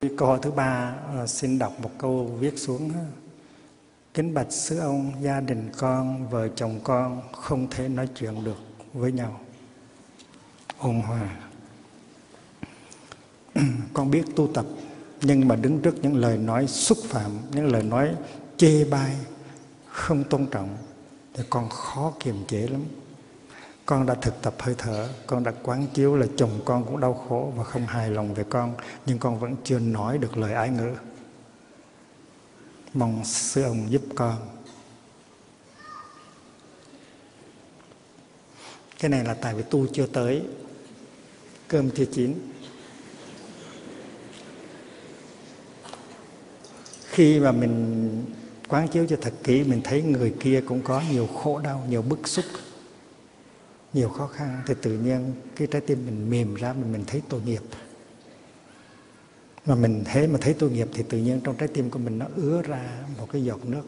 câu hỏi thứ ba ờ, xin đọc một câu viết xuống kính bạch sư ông, gia đình con, vợ chồng con, không thể nói chuyện được với nhau. Ôn hòa. Con biết tu tập, nhưng mà đứng trước những lời nói xúc phạm, những lời nói chê bai, không tôn trọng, thì con khó kiềm chế lắm con đã thực tập hơi thở, con đã quán chiếu là chồng con cũng đau khổ và không hài lòng về con, nhưng con vẫn chưa nói được lời ái ngữ. Mong sư ông giúp con. Cái này là tại vì tu chưa tới. Cơm chưa chín. Khi mà mình quán chiếu cho thật kỹ, mình thấy người kia cũng có nhiều khổ đau, nhiều bức xúc nhiều khó khăn. Thì tự nhiên cái trái tim mình mềm ra mình mình thấy tội nghiệp. Mà mình thế mà thấy tội nghiệp thì tự nhiên trong trái tim của mình nó ứa ra một cái giọt nước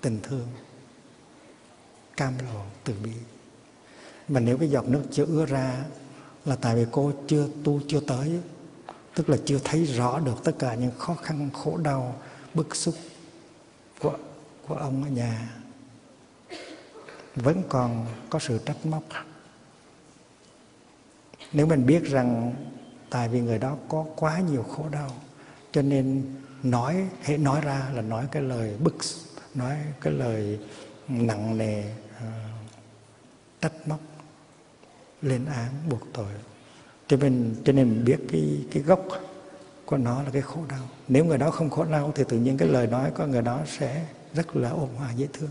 tình thương, cam lộ từ bi. Mà nếu cái giọt nước chưa ứa ra là tại vì cô chưa tu chưa tới, tức là chưa thấy rõ được tất cả những khó khăn, khổ đau, bức xúc của của ông ở nhà vẫn còn có sự trách móc. Nếu mình biết rằng tại vì người đó có quá nhiều khổ đau cho nên nói hãy nói ra là nói cái lời bức nói cái lời nặng nề uh, trách móc lên án buộc tội. Cho nên cho nên mình biết cái cái gốc của nó là cái khổ đau. Nếu người đó không khổ đau thì tự nhiên cái lời nói của người đó sẽ rất là ôn hòa dễ thương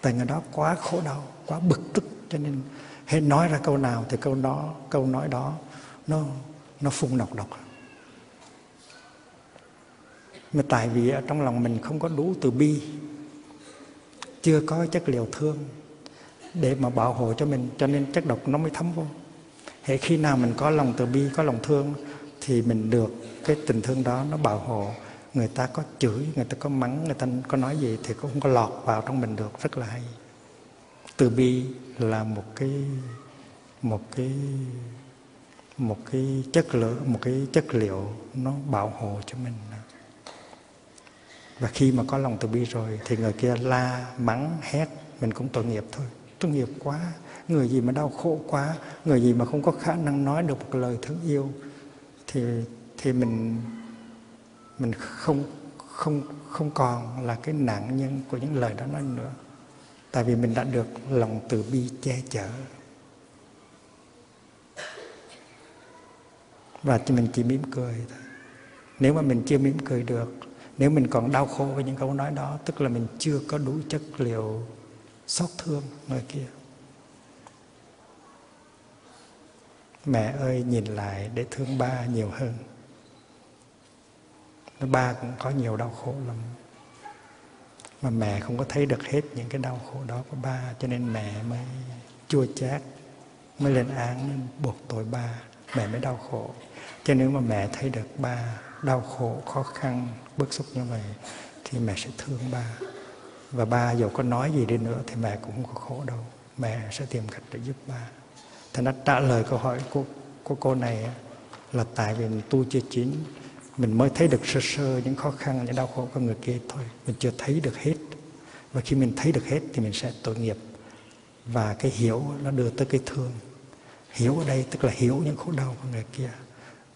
tại người đó quá khổ đau, quá bực tức. Cho nên hết nói ra câu nào thì câu đó, câu nói đó, nó nó phun độc độc. Mà tại vì ở trong lòng mình không có đủ từ bi, chưa có chất liệu thương để mà bảo hộ cho mình, cho nên chất độc nó mới thấm vô. Hệ khi nào mình có lòng từ bi, có lòng thương thì mình được cái tình thương đó nó bảo hộ người ta có chửi, người ta có mắng, người ta có nói gì thì cũng không có lọt vào trong mình được. Rất là hay. Từ bi là một cái một cái một cái chất lượng một cái chất liệu nó bảo hộ cho mình. Và khi mà có lòng từ bi rồi thì người kia la, mắng, hét, mình cũng tội nghiệp thôi. Tội nghiệp quá. Người gì mà đau khổ quá, người gì mà không có khả năng nói được một lời thương yêu thì thì mình mình không không không còn là cái nạn nhân của những lời đó nói nữa. Tại vì mình đã được lòng từ bi che chở. Và mình chỉ mỉm cười thôi. Nếu mà mình chưa mỉm cười được, nếu mình còn đau khổ với những câu nói đó, tức là mình chưa có đủ chất liệu xót thương người kia. Mẹ ơi, nhìn lại để thương ba nhiều hơn ba cũng có nhiều đau khổ lắm. Mà mẹ không có thấy được hết những cái đau khổ đó của ba cho nên mẹ mới chua chát mới lên án buộc tội ba. Mẹ mới đau khổ. Cho nếu mà mẹ thấy được ba đau khổ khó khăn bức xúc như vậy thì mẹ sẽ thương ba. Và ba dù có nói gì đi nữa thì mẹ cũng không có khổ đâu. Mẹ sẽ tìm cách để giúp ba. Thành ra trả lời câu hỏi của, của cô này là tại vì tu chưa chín mình mới thấy được sơ sơ những khó khăn những đau khổ của người kia thôi. Mình chưa thấy được hết. Và khi mình thấy được hết thì mình sẽ tội nghiệp. Và cái hiểu nó đưa tới cái thương. Hiểu ở đây tức là hiểu những khổ đau của người kia.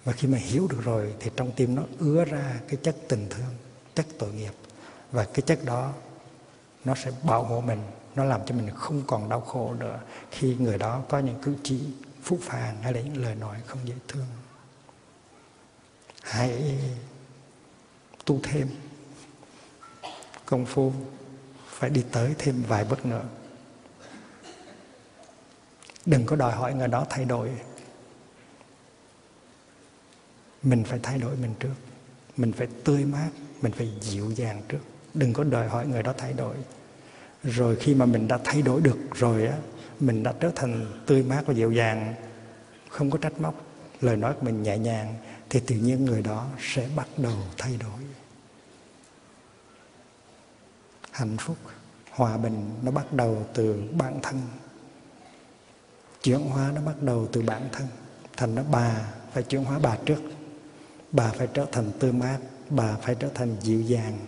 Và khi mà hiểu được rồi thì trong tim nó ứa ra cái chất tình thương, chất tội nghiệp. Và cái chất đó nó sẽ bảo hộ mình. Nó làm cho mình không còn đau khổ nữa khi người đó có những cử chỉ phúc phàng hay là những lời nói không dễ thương hãy tu thêm. Công phu phải đi tới thêm vài bước nữa. Đừng có đòi hỏi người đó thay đổi. Mình phải thay đổi mình trước. Mình phải tươi mát, mình phải dịu dàng trước. Đừng có đòi hỏi người đó thay đổi. Rồi khi mà mình đã thay đổi được rồi á, mình đã trở thành tươi mát và dịu dàng, không có trách móc lời nói của mình nhẹ nhàng, thì tự nhiên người đó sẽ bắt đầu thay đổi. Hạnh phúc, hòa bình, nó bắt đầu từ bản thân. Chuyển hóa nó bắt đầu từ bản thân. Thành nó bà, phải chuyển hóa bà trước. Bà phải trở thành tươi mát bà phải trở thành dịu dàng,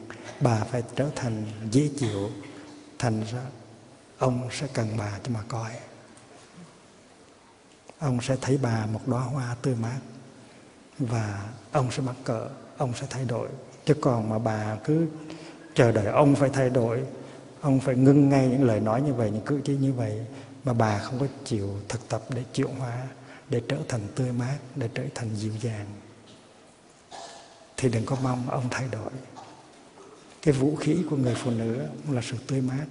bà phải trở thành dễ chịu. Thành ra, ông sẽ cần bà cho mà coi ông sẽ thấy bà một đóa hoa tươi mát và ông sẽ mắc cỡ, ông sẽ thay đổi. Chứ còn mà bà cứ chờ đợi ông phải thay đổi, ông phải ngưng ngay những lời nói như vậy, những cử chỉ như vậy, mà bà không có chịu thực tập để chịu hóa, để trở thành tươi mát, để trở thành dịu dàng, thì đừng có mong ông thay đổi. Cái vũ khí của người phụ nữ là sự tươi mát,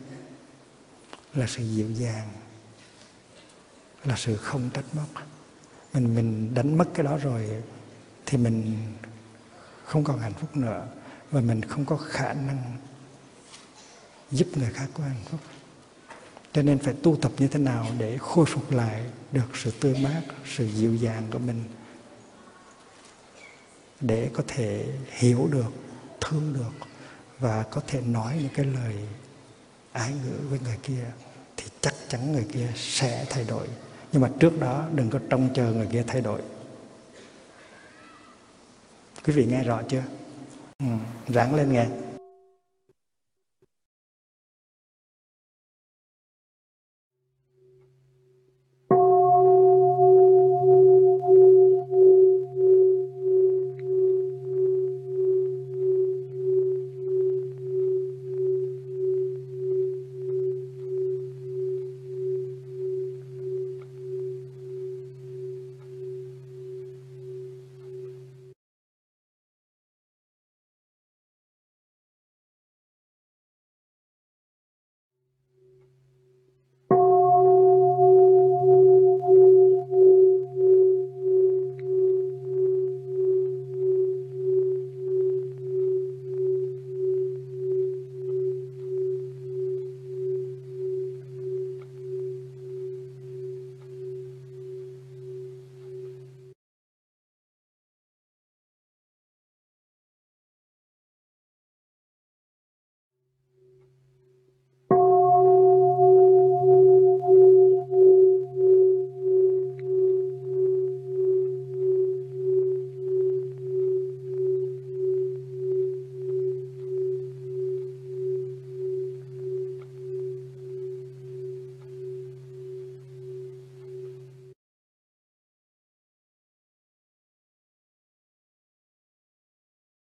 là sự dịu dàng là sự không trách móc. Mình mình đánh mất cái đó rồi thì mình không còn hạnh phúc nữa và mình không có khả năng giúp người khác có hạnh phúc. Cho nên phải tu tập như thế nào để khôi phục lại được sự tươi mát, sự dịu dàng của mình để có thể hiểu được, thương được và có thể nói những cái lời ái ngữ với người kia thì chắc chắn người kia sẽ thay đổi nhưng mà trước đó đừng có trông chờ người kia thay đổi. Quý vị nghe rõ chưa? Ừ, ráng lên nghe.